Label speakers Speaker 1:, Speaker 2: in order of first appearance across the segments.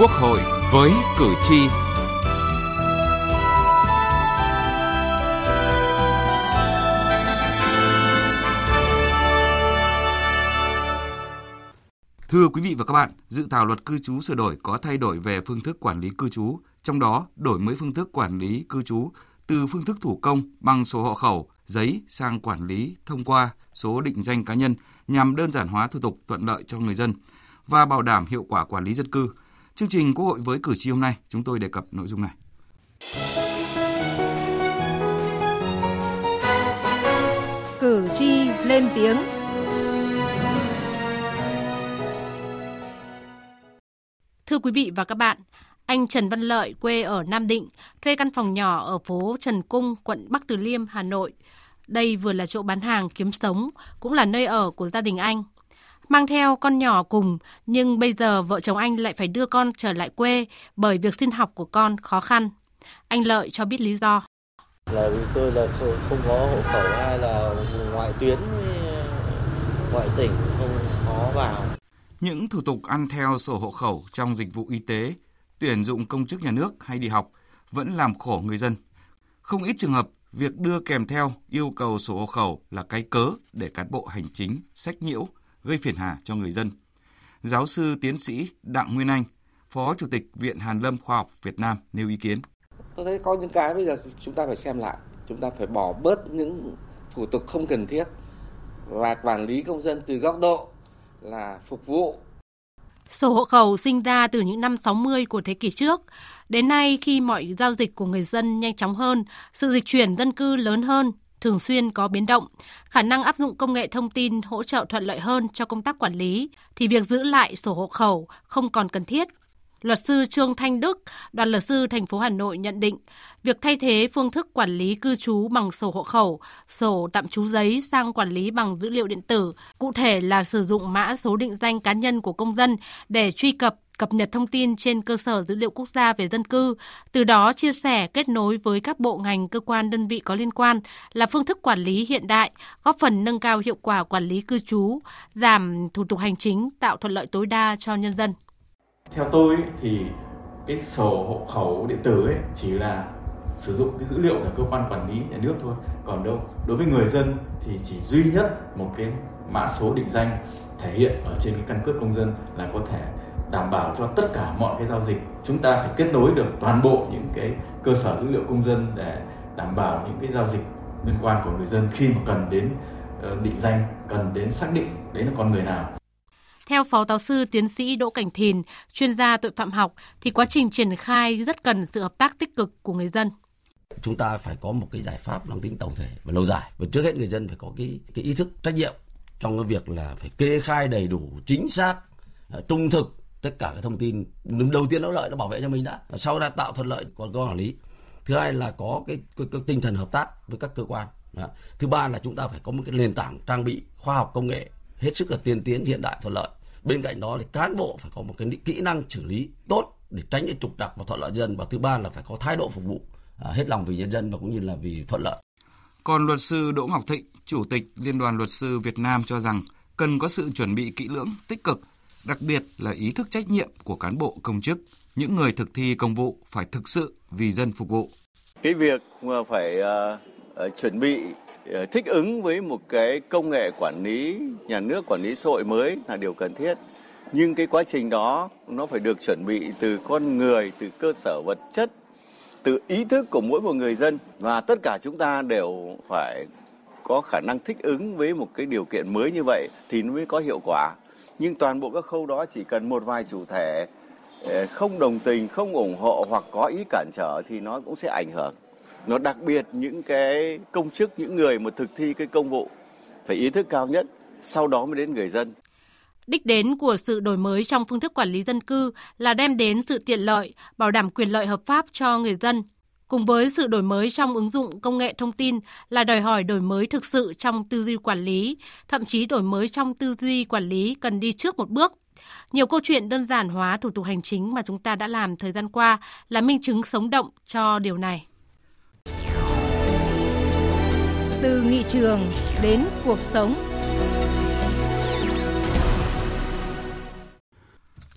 Speaker 1: Quốc hội với cử tri. Thưa quý vị và các bạn, dự thảo luật cư trú sửa đổi có thay đổi về phương thức quản lý cư trú, trong đó đổi mới phương thức quản lý cư trú từ phương thức thủ công bằng sổ hộ khẩu, giấy sang quản lý thông qua số định danh cá nhân nhằm đơn giản hóa thủ tục thuận lợi cho người dân và bảo đảm hiệu quả quản lý dân cư. Chương trình Quốc hội với cử tri hôm nay, chúng tôi đề cập nội dung này.
Speaker 2: Cử tri lên tiếng.
Speaker 3: Thưa quý vị và các bạn, anh Trần Văn Lợi quê ở Nam Định thuê căn phòng nhỏ ở phố Trần Cung, quận Bắc Từ Liêm, Hà Nội. Đây vừa là chỗ bán hàng kiếm sống, cũng là nơi ở của gia đình anh. Mang theo con nhỏ cùng, nhưng bây giờ vợ chồng anh lại phải đưa con trở lại quê bởi việc xin học của con khó khăn. Anh Lợi cho biết lý do.
Speaker 4: Là vì tôi là không có hộ khẩu hay là ngoại tuyến, ngoại tỉnh không có vào.
Speaker 1: Những thủ tục ăn theo sổ hộ khẩu trong dịch vụ y tế, tuyển dụng công chức nhà nước hay đi học vẫn làm khổ người dân. Không ít trường hợp việc đưa kèm theo yêu cầu sổ hộ khẩu là cái cớ để cán bộ hành chính sách nhiễu, gây phiền hà cho người dân. Giáo sư tiến sĩ Đặng Nguyên Anh, Phó Chủ tịch Viện Hàn Lâm Khoa học Việt Nam nêu ý kiến.
Speaker 5: Tôi thấy có những cái bây giờ chúng ta phải xem lại, chúng ta phải bỏ bớt những thủ tục không cần thiết và quản lý công dân từ góc độ là phục vụ
Speaker 3: Sổ hộ khẩu sinh ra từ những năm 60 của thế kỷ trước. Đến nay, khi mọi giao dịch của người dân nhanh chóng hơn, sự dịch chuyển dân cư lớn hơn, thường xuyên có biến động, khả năng áp dụng công nghệ thông tin hỗ trợ thuận lợi hơn cho công tác quản lý, thì việc giữ lại sổ hộ khẩu không còn cần thiết Luật sư Trương Thanh Đức, đoàn luật sư thành phố Hà Nội nhận định, việc thay thế phương thức quản lý cư trú bằng sổ hộ khẩu, sổ tạm trú giấy sang quản lý bằng dữ liệu điện tử, cụ thể là sử dụng mã số định danh cá nhân của công dân để truy cập cập nhật thông tin trên cơ sở dữ liệu quốc gia về dân cư, từ đó chia sẻ kết nối với các bộ ngành cơ quan đơn vị có liên quan là phương thức quản lý hiện đại, góp phần nâng cao hiệu quả quản lý cư trú, giảm thủ tục hành chính, tạo thuận lợi tối đa cho nhân dân.
Speaker 6: Theo tôi thì cái sổ hộ khẩu điện tử ấy chỉ là sử dụng cái dữ liệu của cơ quan quản lý nhà nước thôi. Còn đâu, đối với người dân thì chỉ duy nhất một cái mã số định danh thể hiện ở trên cái căn cước công dân là có thể đảm bảo cho tất cả mọi cái giao dịch. Chúng ta phải kết nối được toàn bộ những cái cơ sở dữ liệu công dân để đảm bảo những cái giao dịch liên quan của người dân khi mà cần đến ờ, định danh, cần đến xác định đấy là con người nào
Speaker 3: theo Phó Giáo sư Tiến sĩ Đỗ Cảnh Thìn, chuyên gia tội phạm học, thì quá trình triển khai rất cần sự hợp tác tích cực của người dân.
Speaker 7: Chúng ta phải có một cái giải pháp mang tính tổng thể và lâu dài. Và trước hết người dân phải có cái cái ý thức trách nhiệm trong cái việc là phải kê khai đầy đủ chính xác à, trung thực tất cả các thông tin. Đầu tiên nó lợi nó bảo vệ cho mình đã. Sau đó tạo thuận lợi còn có quản lý. Thứ hai là có cái, cái, cái tinh thần hợp tác với các cơ quan. Đó. thứ ba là chúng ta phải có một cái nền tảng trang bị khoa học công nghệ hết sức là tiên tiến hiện đại thuận lợi bên cạnh đó thì cán bộ phải có một cái kỹ năng xử lý tốt để tránh những trục trặc và thuận lợi dân và thứ ba là phải có thái độ phục vụ à, hết lòng vì nhân dân và cũng như là vì thuận lợi.
Speaker 1: Còn luật sư Đỗ Ngọc Thịnh, chủ tịch Liên đoàn luật sư Việt Nam cho rằng cần có sự chuẩn bị kỹ lưỡng, tích cực, đặc biệt là ý thức trách nhiệm của cán bộ công chức, những người thực thi công vụ phải thực sự vì dân phục vụ.
Speaker 8: Cái việc mà phải uh, uh, chuẩn bị Ờ, thích ứng với một cái công nghệ quản lý, nhà nước quản lý xã hội mới là điều cần thiết. Nhưng cái quá trình đó, nó phải được chuẩn bị từ con người, từ cơ sở vật chất, từ ý thức của mỗi một người dân. Và tất cả chúng ta đều phải có khả năng thích ứng với một cái điều kiện mới như vậy thì nó mới có hiệu quả. Nhưng toàn bộ các khâu đó chỉ cần một vài chủ thể ờ, không đồng tình, không ủng hộ hoặc có ý cản trở thì nó cũng sẽ ảnh hưởng nó đặc biệt những cái công chức những người mà thực thi cái công vụ phải ý thức cao nhất sau đó mới đến người dân
Speaker 3: Đích đến của sự đổi mới trong phương thức quản lý dân cư là đem đến sự tiện lợi, bảo đảm quyền lợi hợp pháp cho người dân. Cùng với sự đổi mới trong ứng dụng công nghệ thông tin là đòi hỏi đổi mới thực sự trong tư duy quản lý, thậm chí đổi mới trong tư duy quản lý cần đi trước một bước. Nhiều câu chuyện đơn giản hóa thủ tục hành chính mà chúng ta đã làm thời gian qua là minh chứng sống động cho điều này.
Speaker 2: Từ nghị trường đến cuộc sống.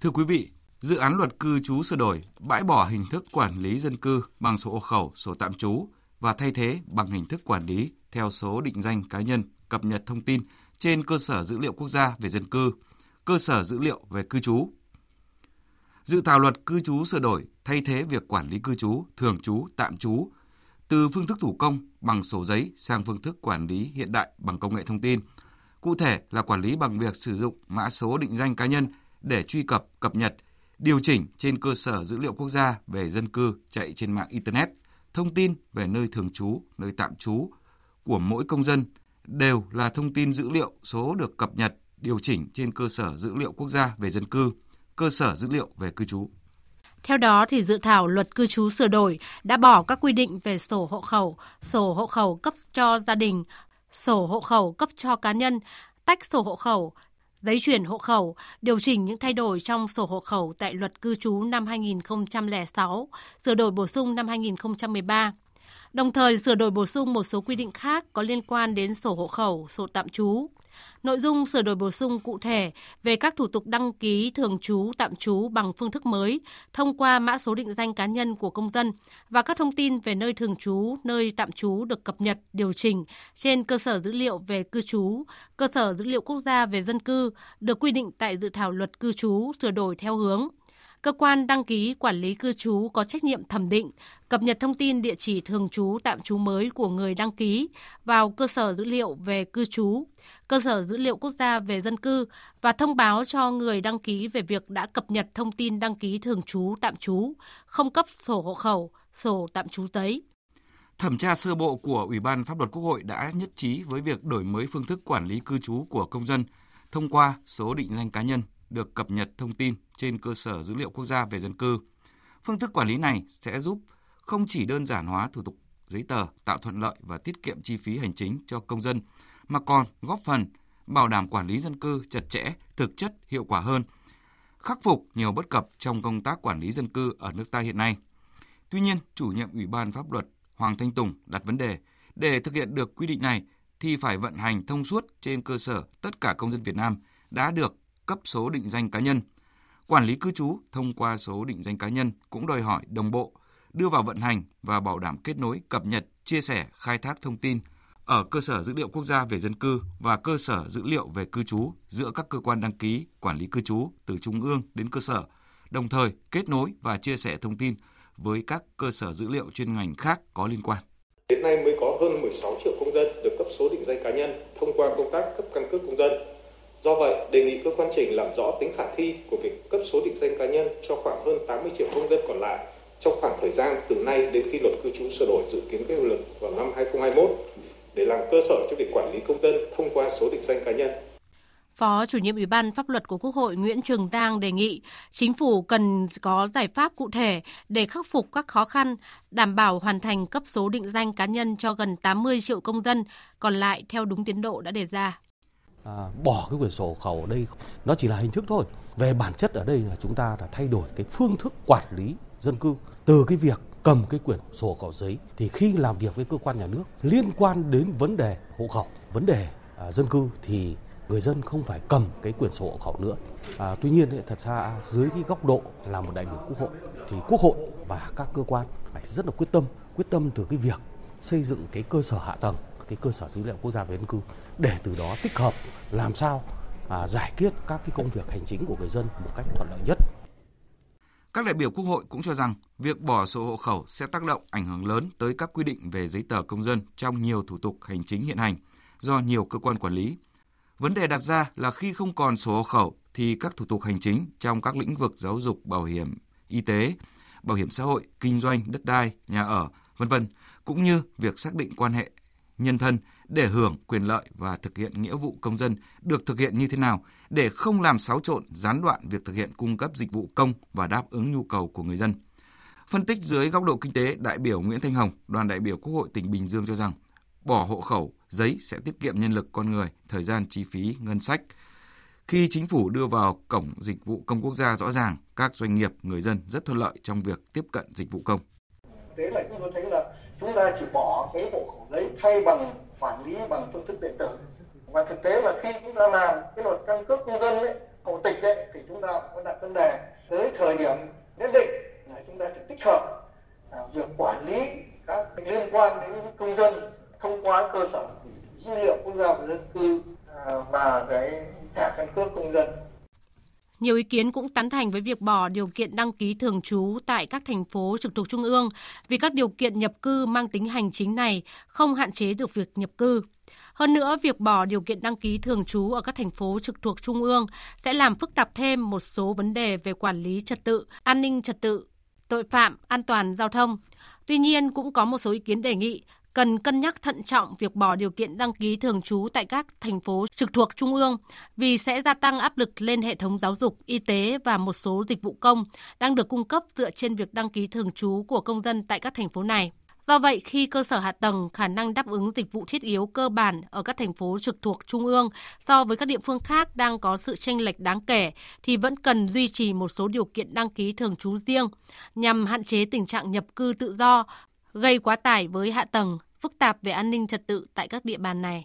Speaker 1: Thưa quý vị, Dự án luật cư trú sửa đổi bãi bỏ hình thức quản lý dân cư bằng sổ hộ khẩu, sổ tạm trú và thay thế bằng hình thức quản lý theo số định danh cá nhân cập nhật thông tin trên cơ sở dữ liệu quốc gia về dân cư, cơ sở dữ liệu về cư trú. Dự thảo luật cư trú sửa đổi thay thế việc quản lý cư trú, thường trú, tạm trú từ phương thức thủ công bằng sổ giấy sang phương thức quản lý hiện đại bằng công nghệ thông tin. Cụ thể là quản lý bằng việc sử dụng mã số định danh cá nhân để truy cập, cập nhật, điều chỉnh trên cơ sở dữ liệu quốc gia về dân cư chạy trên mạng Internet, thông tin về nơi thường trú, nơi tạm trú của mỗi công dân đều là thông tin dữ liệu số được cập nhật, điều chỉnh trên cơ sở dữ liệu quốc gia về dân cư, cơ sở dữ liệu về cư trú.
Speaker 3: Theo đó, thì dự thảo luật cư trú sửa đổi đã bỏ các quy định về sổ hộ khẩu, sổ hộ khẩu cấp cho gia đình, sổ hộ khẩu cấp cho cá nhân, tách sổ hộ khẩu, giấy chuyển hộ khẩu, điều chỉnh những thay đổi trong sổ hộ khẩu tại luật cư trú năm 2006, sửa đổi bổ sung năm 2013 đồng thời sửa đổi bổ sung một số quy định khác có liên quan đến sổ hộ khẩu, sổ tạm trú. Nội dung sửa đổi bổ sung cụ thể về các thủ tục đăng ký thường trú, tạm trú bằng phương thức mới thông qua mã số định danh cá nhân của công dân và các thông tin về nơi thường trú, nơi tạm trú được cập nhật, điều chỉnh trên cơ sở dữ liệu về cư trú, cơ sở dữ liệu quốc gia về dân cư được quy định tại dự thảo luật cư trú sửa đổi theo hướng cơ quan đăng ký quản lý cư trú có trách nhiệm thẩm định, cập nhật thông tin địa chỉ thường trú tạm trú mới của người đăng ký vào cơ sở dữ liệu về cư trú, cơ sở dữ liệu quốc gia về dân cư và thông báo cho người đăng ký về việc đã cập nhật thông tin đăng ký thường trú tạm trú, không cấp sổ hộ khẩu, sổ tạm trú giấy.
Speaker 1: Thẩm tra sơ bộ của Ủy ban Pháp luật Quốc hội đã nhất trí với việc đổi mới phương thức quản lý cư trú của công dân thông qua số định danh cá nhân được cập nhật thông tin trên cơ sở dữ liệu quốc gia về dân cư. Phương thức quản lý này sẽ giúp không chỉ đơn giản hóa thủ tục giấy tờ, tạo thuận lợi và tiết kiệm chi phí hành chính cho công dân, mà còn góp phần bảo đảm quản lý dân cư chặt chẽ, thực chất, hiệu quả hơn, khắc phục nhiều bất cập trong công tác quản lý dân cư ở nước ta hiện nay. Tuy nhiên, chủ nhiệm Ủy ban Pháp luật Hoàng Thanh Tùng đặt vấn đề, để thực hiện được quy định này thì phải vận hành thông suốt trên cơ sở tất cả công dân Việt Nam đã được cấp số định danh cá nhân. Quản lý cư trú thông qua số định danh cá nhân cũng đòi hỏi đồng bộ, đưa vào vận hành và bảo đảm kết nối, cập nhật, chia sẻ, khai thác thông tin ở cơ sở dữ liệu quốc gia về dân cư và cơ sở dữ liệu về cư trú giữa các cơ quan đăng ký, quản lý cư trú từ trung ương đến cơ sở, đồng thời kết nối và chia sẻ thông tin với các cơ sở dữ liệu chuyên ngành khác có liên quan.
Speaker 9: Hiện nay mới có hơn 16 triệu công dân được cấp số định danh cá nhân thông qua công tác cấp căn cước công dân Do vậy, đề nghị cơ quan trình làm rõ tính khả thi của việc cấp số định danh cá nhân cho khoảng hơn 80 triệu công dân còn lại trong khoảng thời gian từ nay đến khi luật cư trú sửa đổi dự kiến có hiệu lực vào năm 2021 để làm cơ sở cho việc quản lý công dân thông qua số định danh cá nhân.
Speaker 3: Phó chủ nhiệm Ủy ban Pháp luật của Quốc hội Nguyễn Trường Giang đề nghị chính phủ cần có giải pháp cụ thể để khắc phục các khó khăn, đảm bảo hoàn thành cấp số định danh cá nhân cho gần 80 triệu công dân, còn lại theo đúng tiến độ đã đề ra
Speaker 10: à, bỏ cái quyền sổ khẩu ở đây nó chỉ là hình thức thôi. Về bản chất ở đây là chúng ta đã thay đổi cái phương thức quản lý dân cư. Từ cái việc cầm cái quyển sổ khẩu giấy thì khi làm việc với cơ quan nhà nước liên quan đến vấn đề hộ khẩu vấn đề à, dân cư thì người dân không phải cầm cái quyển sổ hộ khẩu nữa. À, tuy nhiên thật ra dưới cái góc độ là một đại biểu quốc hội thì quốc hội và các cơ quan phải rất là quyết tâm quyết tâm từ cái việc xây dựng cái cơ sở hạ tầng cái cơ sở dữ liệu quốc gia về dân cư để từ đó tích hợp làm sao à, giải quyết các cái công việc hành chính của người dân một cách thuận lợi nhất.
Speaker 1: Các đại biểu Quốc hội cũng cho rằng việc bỏ sổ hộ khẩu sẽ tác động ảnh hưởng lớn tới các quy định về giấy tờ công dân trong nhiều thủ tục hành chính hiện hành do nhiều cơ quan quản lý. Vấn đề đặt ra là khi không còn sổ hộ khẩu thì các thủ tục hành chính trong các lĩnh vực giáo dục, bảo hiểm, y tế, bảo hiểm xã hội, kinh doanh, đất đai, nhà ở, vân vân cũng như việc xác định quan hệ nhân thân để hưởng quyền lợi và thực hiện nghĩa vụ công dân được thực hiện như thế nào để không làm xáo trộn, gián đoạn việc thực hiện cung cấp dịch vụ công và đáp ứng nhu cầu của người dân. Phân tích dưới góc độ kinh tế, đại biểu Nguyễn Thanh Hồng, đoàn đại biểu Quốc hội tỉnh Bình Dương cho rằng bỏ hộ khẩu giấy sẽ tiết kiệm nhân lực con người, thời gian chi phí, ngân sách. Khi chính phủ đưa vào cổng dịch vụ công quốc gia rõ ràng, các doanh nghiệp, người dân rất thuận lợi trong việc tiếp cận dịch vụ công.
Speaker 11: Thế là chúng tôi thấy là chúng ta chỉ bỏ cái hộ khẩu giấy thay bằng quản lý bằng phương thức điện tử. Và thực tế là khi chúng ta làm cái luật căn cước công dân ấy hộ tịch ấy thì chúng ta cũng đặt vấn đề tới thời điểm nhất định là chúng ta sẽ tích hợp à, việc quản lý các liên quan đến công dân thông qua cơ sở dữ liệu quốc gia về dân cư à, và cái thẻ căn cước công dân
Speaker 3: nhiều ý kiến cũng tán thành với việc bỏ điều kiện đăng ký thường trú tại các thành phố trực thuộc trung ương vì các điều kiện nhập cư mang tính hành chính này không hạn chế được việc nhập cư. Hơn nữa, việc bỏ điều kiện đăng ký thường trú ở các thành phố trực thuộc trung ương sẽ làm phức tạp thêm một số vấn đề về quản lý trật tự, an ninh trật tự, tội phạm, an toàn giao thông. Tuy nhiên, cũng có một số ý kiến đề nghị cần cân nhắc thận trọng việc bỏ điều kiện đăng ký thường trú tại các thành phố trực thuộc trung ương vì sẽ gia tăng áp lực lên hệ thống giáo dục, y tế và một số dịch vụ công đang được cung cấp dựa trên việc đăng ký thường trú của công dân tại các thành phố này. Do vậy, khi cơ sở hạ tầng khả năng đáp ứng dịch vụ thiết yếu cơ bản ở các thành phố trực thuộc trung ương so với các địa phương khác đang có sự chênh lệch đáng kể thì vẫn cần duy trì một số điều kiện đăng ký thường trú riêng nhằm hạn chế tình trạng nhập cư tự do, gây quá tải với hạ tầng, phức tạp về an ninh trật tự tại các địa bàn này.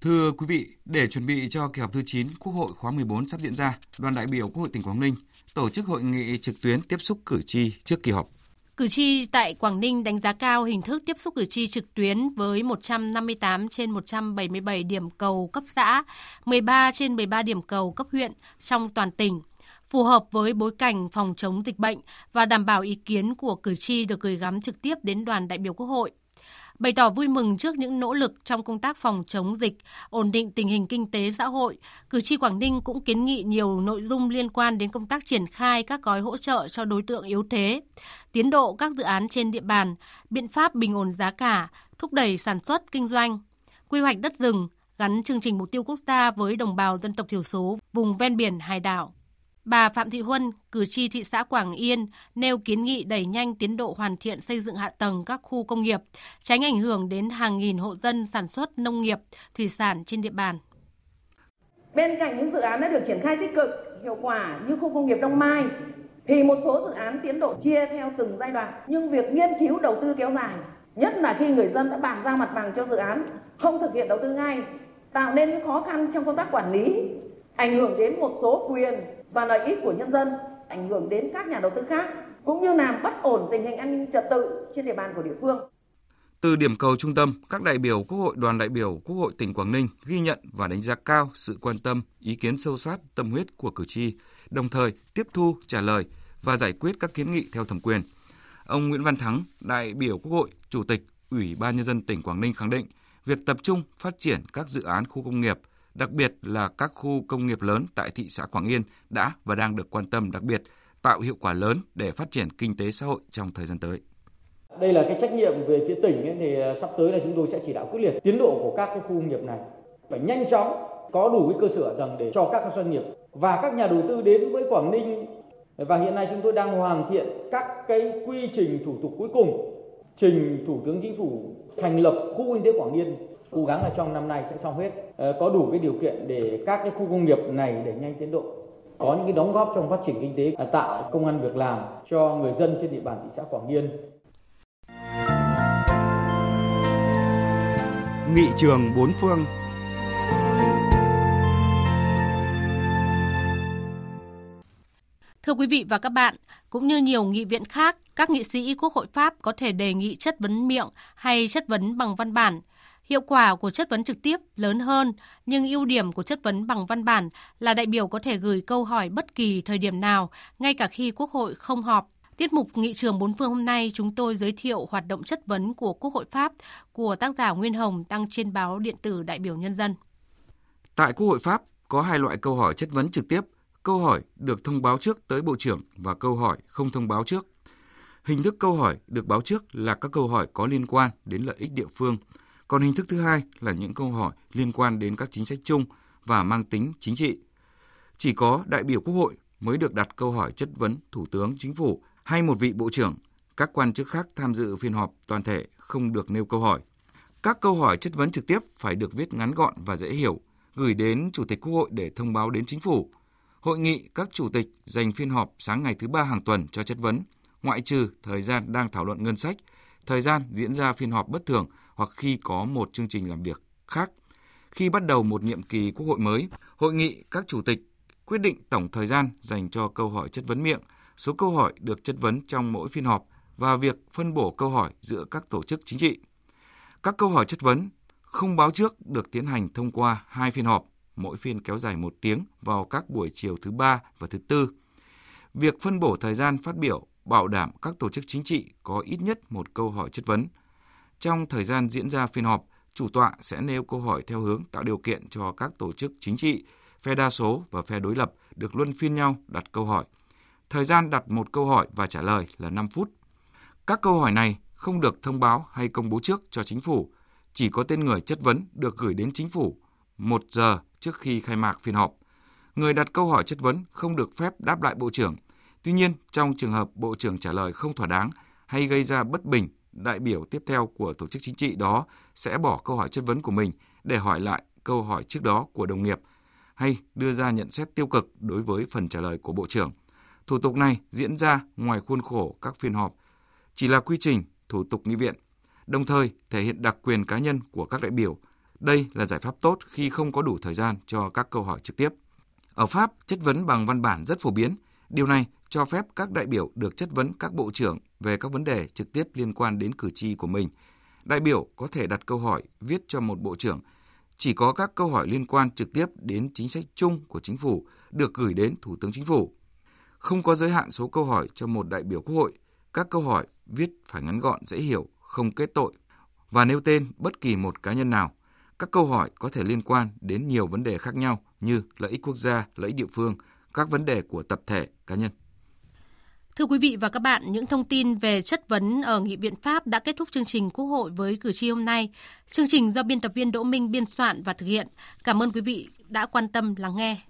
Speaker 1: Thưa quý vị, để chuẩn bị cho kỳ họp thứ 9 Quốc hội khóa 14 sắp diễn ra, đoàn đại biểu Quốc hội tỉnh Quảng Ninh tổ chức hội nghị trực tuyến tiếp xúc cử tri trước kỳ họp.
Speaker 3: Cử tri tại Quảng Ninh đánh giá cao hình thức tiếp xúc cử tri trực tuyến với 158 trên 177 điểm cầu cấp xã, 13 trên 13 điểm cầu cấp huyện trong toàn tỉnh phù hợp với bối cảnh phòng chống dịch bệnh và đảm bảo ý kiến của cử tri được gửi gắm trực tiếp đến đoàn đại biểu Quốc hội bày tỏ vui mừng trước những nỗ lực trong công tác phòng chống dịch, ổn định tình hình kinh tế xã hội, cử tri Quảng Ninh cũng kiến nghị nhiều nội dung liên quan đến công tác triển khai các gói hỗ trợ cho đối tượng yếu thế, tiến độ các dự án trên địa bàn, biện pháp bình ổn giá cả, thúc đẩy sản xuất kinh doanh, quy hoạch đất rừng, gắn chương trình mục tiêu quốc gia với đồng bào dân tộc thiểu số vùng ven biển hải đảo. Bà Phạm Thị Huân, cử tri thị xã Quảng Yên, nêu kiến nghị đẩy nhanh tiến độ hoàn thiện xây dựng hạ tầng các khu công nghiệp, tránh ảnh hưởng đến hàng nghìn hộ dân sản xuất nông nghiệp, thủy sản trên địa bàn.
Speaker 12: Bên cạnh những dự án đã được triển khai tích cực, hiệu quả như khu công nghiệp Đông Mai, thì một số dự án tiến độ chia theo từng giai đoạn, nhưng việc nghiên cứu đầu tư kéo dài, nhất là khi người dân đã bàn giao mặt bằng cho dự án, không thực hiện đầu tư ngay, tạo nên những khó khăn trong công tác quản lý, ảnh hưởng đến một số quyền và lợi ích của nhân dân, ảnh hưởng đến các nhà đầu tư khác, cũng như làm bất ổn tình hình an ninh trật tự trên địa bàn của địa phương.
Speaker 1: Từ điểm cầu trung tâm, các đại biểu Quốc hội đoàn đại biểu Quốc hội tỉnh Quảng Ninh ghi nhận và đánh giá cao sự quan tâm, ý kiến sâu sát, tâm huyết của cử tri, đồng thời tiếp thu, trả lời và giải quyết các kiến nghị theo thẩm quyền. Ông Nguyễn Văn Thắng, đại biểu Quốc hội, Chủ tịch Ủy ban nhân dân tỉnh Quảng Ninh khẳng định, việc tập trung phát triển các dự án khu công nghiệp, đặc biệt là các khu công nghiệp lớn tại thị xã Quảng Yên đã và đang được quan tâm đặc biệt, tạo hiệu quả lớn để phát triển kinh tế xã hội trong thời gian tới.
Speaker 13: Đây là cái trách nhiệm về phía tỉnh ấy, thì à, sắp tới là chúng tôi sẽ chỉ đạo quyết liệt tiến độ của các cái khu công nghiệp này phải nhanh chóng có đủ cái cơ sở tầng để cho các doanh nghiệp và các nhà đầu tư đến với Quảng Ninh và hiện nay chúng tôi đang hoàn thiện các cái quy trình thủ tục cuối cùng trình Thủ tướng Chính phủ thành lập khu kinh tế Quảng Yên cố gắng là trong năm nay sẽ xong hết. Ờ, có đủ cái điều kiện để các cái khu công nghiệp này để nhanh tiến độ. Có những cái đóng góp trong phát triển kinh tế tạo công an việc làm cho người dân trên địa bàn thị xã Quảng Yên.
Speaker 1: Nghị trường bốn phương.
Speaker 3: Thưa quý vị và các bạn, cũng như nhiều nghị viện khác, các nghị sĩ Quốc hội Pháp có thể đề nghị chất vấn miệng hay chất vấn bằng văn bản. Hiệu quả của chất vấn trực tiếp lớn hơn, nhưng ưu điểm của chất vấn bằng văn bản là đại biểu có thể gửi câu hỏi bất kỳ thời điểm nào, ngay cả khi Quốc hội không họp. Tiết mục Nghị trường bốn phương hôm nay chúng tôi giới thiệu hoạt động chất vấn của Quốc hội Pháp của tác giả Nguyên Hồng đăng trên báo điện tử Đại biểu Nhân dân.
Speaker 1: Tại Quốc hội Pháp có hai loại câu hỏi chất vấn trực tiếp, câu hỏi được thông báo trước tới Bộ trưởng và câu hỏi không thông báo trước. Hình thức câu hỏi được báo trước là các câu hỏi có liên quan đến lợi ích địa phương, còn hình thức thứ hai là những câu hỏi liên quan đến các chính sách chung và mang tính chính trị. Chỉ có đại biểu Quốc hội mới được đặt câu hỏi chất vấn Thủ tướng Chính phủ hay một vị bộ trưởng, các quan chức khác tham dự phiên họp toàn thể không được nêu câu hỏi. Các câu hỏi chất vấn trực tiếp phải được viết ngắn gọn và dễ hiểu, gửi đến Chủ tịch Quốc hội để thông báo đến Chính phủ. Hội nghị các chủ tịch dành phiên họp sáng ngày thứ ba hàng tuần cho chất vấn, ngoại trừ thời gian đang thảo luận ngân sách, thời gian diễn ra phiên họp bất thường hoặc khi có một chương trình làm việc khác. Khi bắt đầu một nhiệm kỳ quốc hội mới, hội nghị các chủ tịch quyết định tổng thời gian dành cho câu hỏi chất vấn miệng, số câu hỏi được chất vấn trong mỗi phiên họp và việc phân bổ câu hỏi giữa các tổ chức chính trị. Các câu hỏi chất vấn không báo trước được tiến hành thông qua hai phiên họp, mỗi phiên kéo dài một tiếng vào các buổi chiều thứ ba và thứ tư. Việc phân bổ thời gian phát biểu bảo đảm các tổ chức chính trị có ít nhất một câu hỏi chất vấn. Trong thời gian diễn ra phiên họp, chủ tọa sẽ nêu câu hỏi theo hướng tạo điều kiện cho các tổ chức chính trị, phe đa số và phe đối lập được luân phiên nhau đặt câu hỏi. Thời gian đặt một câu hỏi và trả lời là 5 phút. Các câu hỏi này không được thông báo hay công bố trước cho chính phủ, chỉ có tên người chất vấn được gửi đến chính phủ một giờ trước khi khai mạc phiên họp. Người đặt câu hỏi chất vấn không được phép đáp lại Bộ trưởng. Tuy nhiên, trong trường hợp Bộ trưởng trả lời không thỏa đáng hay gây ra bất bình, đại biểu tiếp theo của tổ chức chính trị đó sẽ bỏ câu hỏi chất vấn của mình để hỏi lại câu hỏi trước đó của đồng nghiệp hay đưa ra nhận xét tiêu cực đối với phần trả lời của Bộ trưởng. Thủ tục này diễn ra ngoài khuôn khổ các phiên họp, chỉ là quy trình, thủ tục nghị viện, đồng thời thể hiện đặc quyền cá nhân của các đại biểu. Đây là giải pháp tốt khi không có đủ thời gian cho các câu hỏi trực tiếp. Ở Pháp, chất vấn bằng văn bản rất phổ biến. Điều này cho phép các đại biểu được chất vấn các bộ trưởng về các vấn đề trực tiếp liên quan đến cử tri của mình. Đại biểu có thể đặt câu hỏi viết cho một bộ trưởng. Chỉ có các câu hỏi liên quan trực tiếp đến chính sách chung của chính phủ được gửi đến Thủ tướng Chính phủ. Không có giới hạn số câu hỏi cho một đại biểu quốc hội. Các câu hỏi viết phải ngắn gọn, dễ hiểu, không kết tội và nêu tên bất kỳ một cá nhân nào. Các câu hỏi có thể liên quan đến nhiều vấn đề khác nhau như lợi ích quốc gia, lợi ích địa phương, các vấn đề của tập thể, cá nhân.
Speaker 3: Thưa quý vị và các bạn, những thông tin về chất vấn ở Nghị viện Pháp đã kết thúc chương trình Quốc hội với cử tri hôm nay. Chương trình do biên tập viên Đỗ Minh biên soạn và thực hiện. Cảm ơn quý vị đã quan tâm lắng nghe.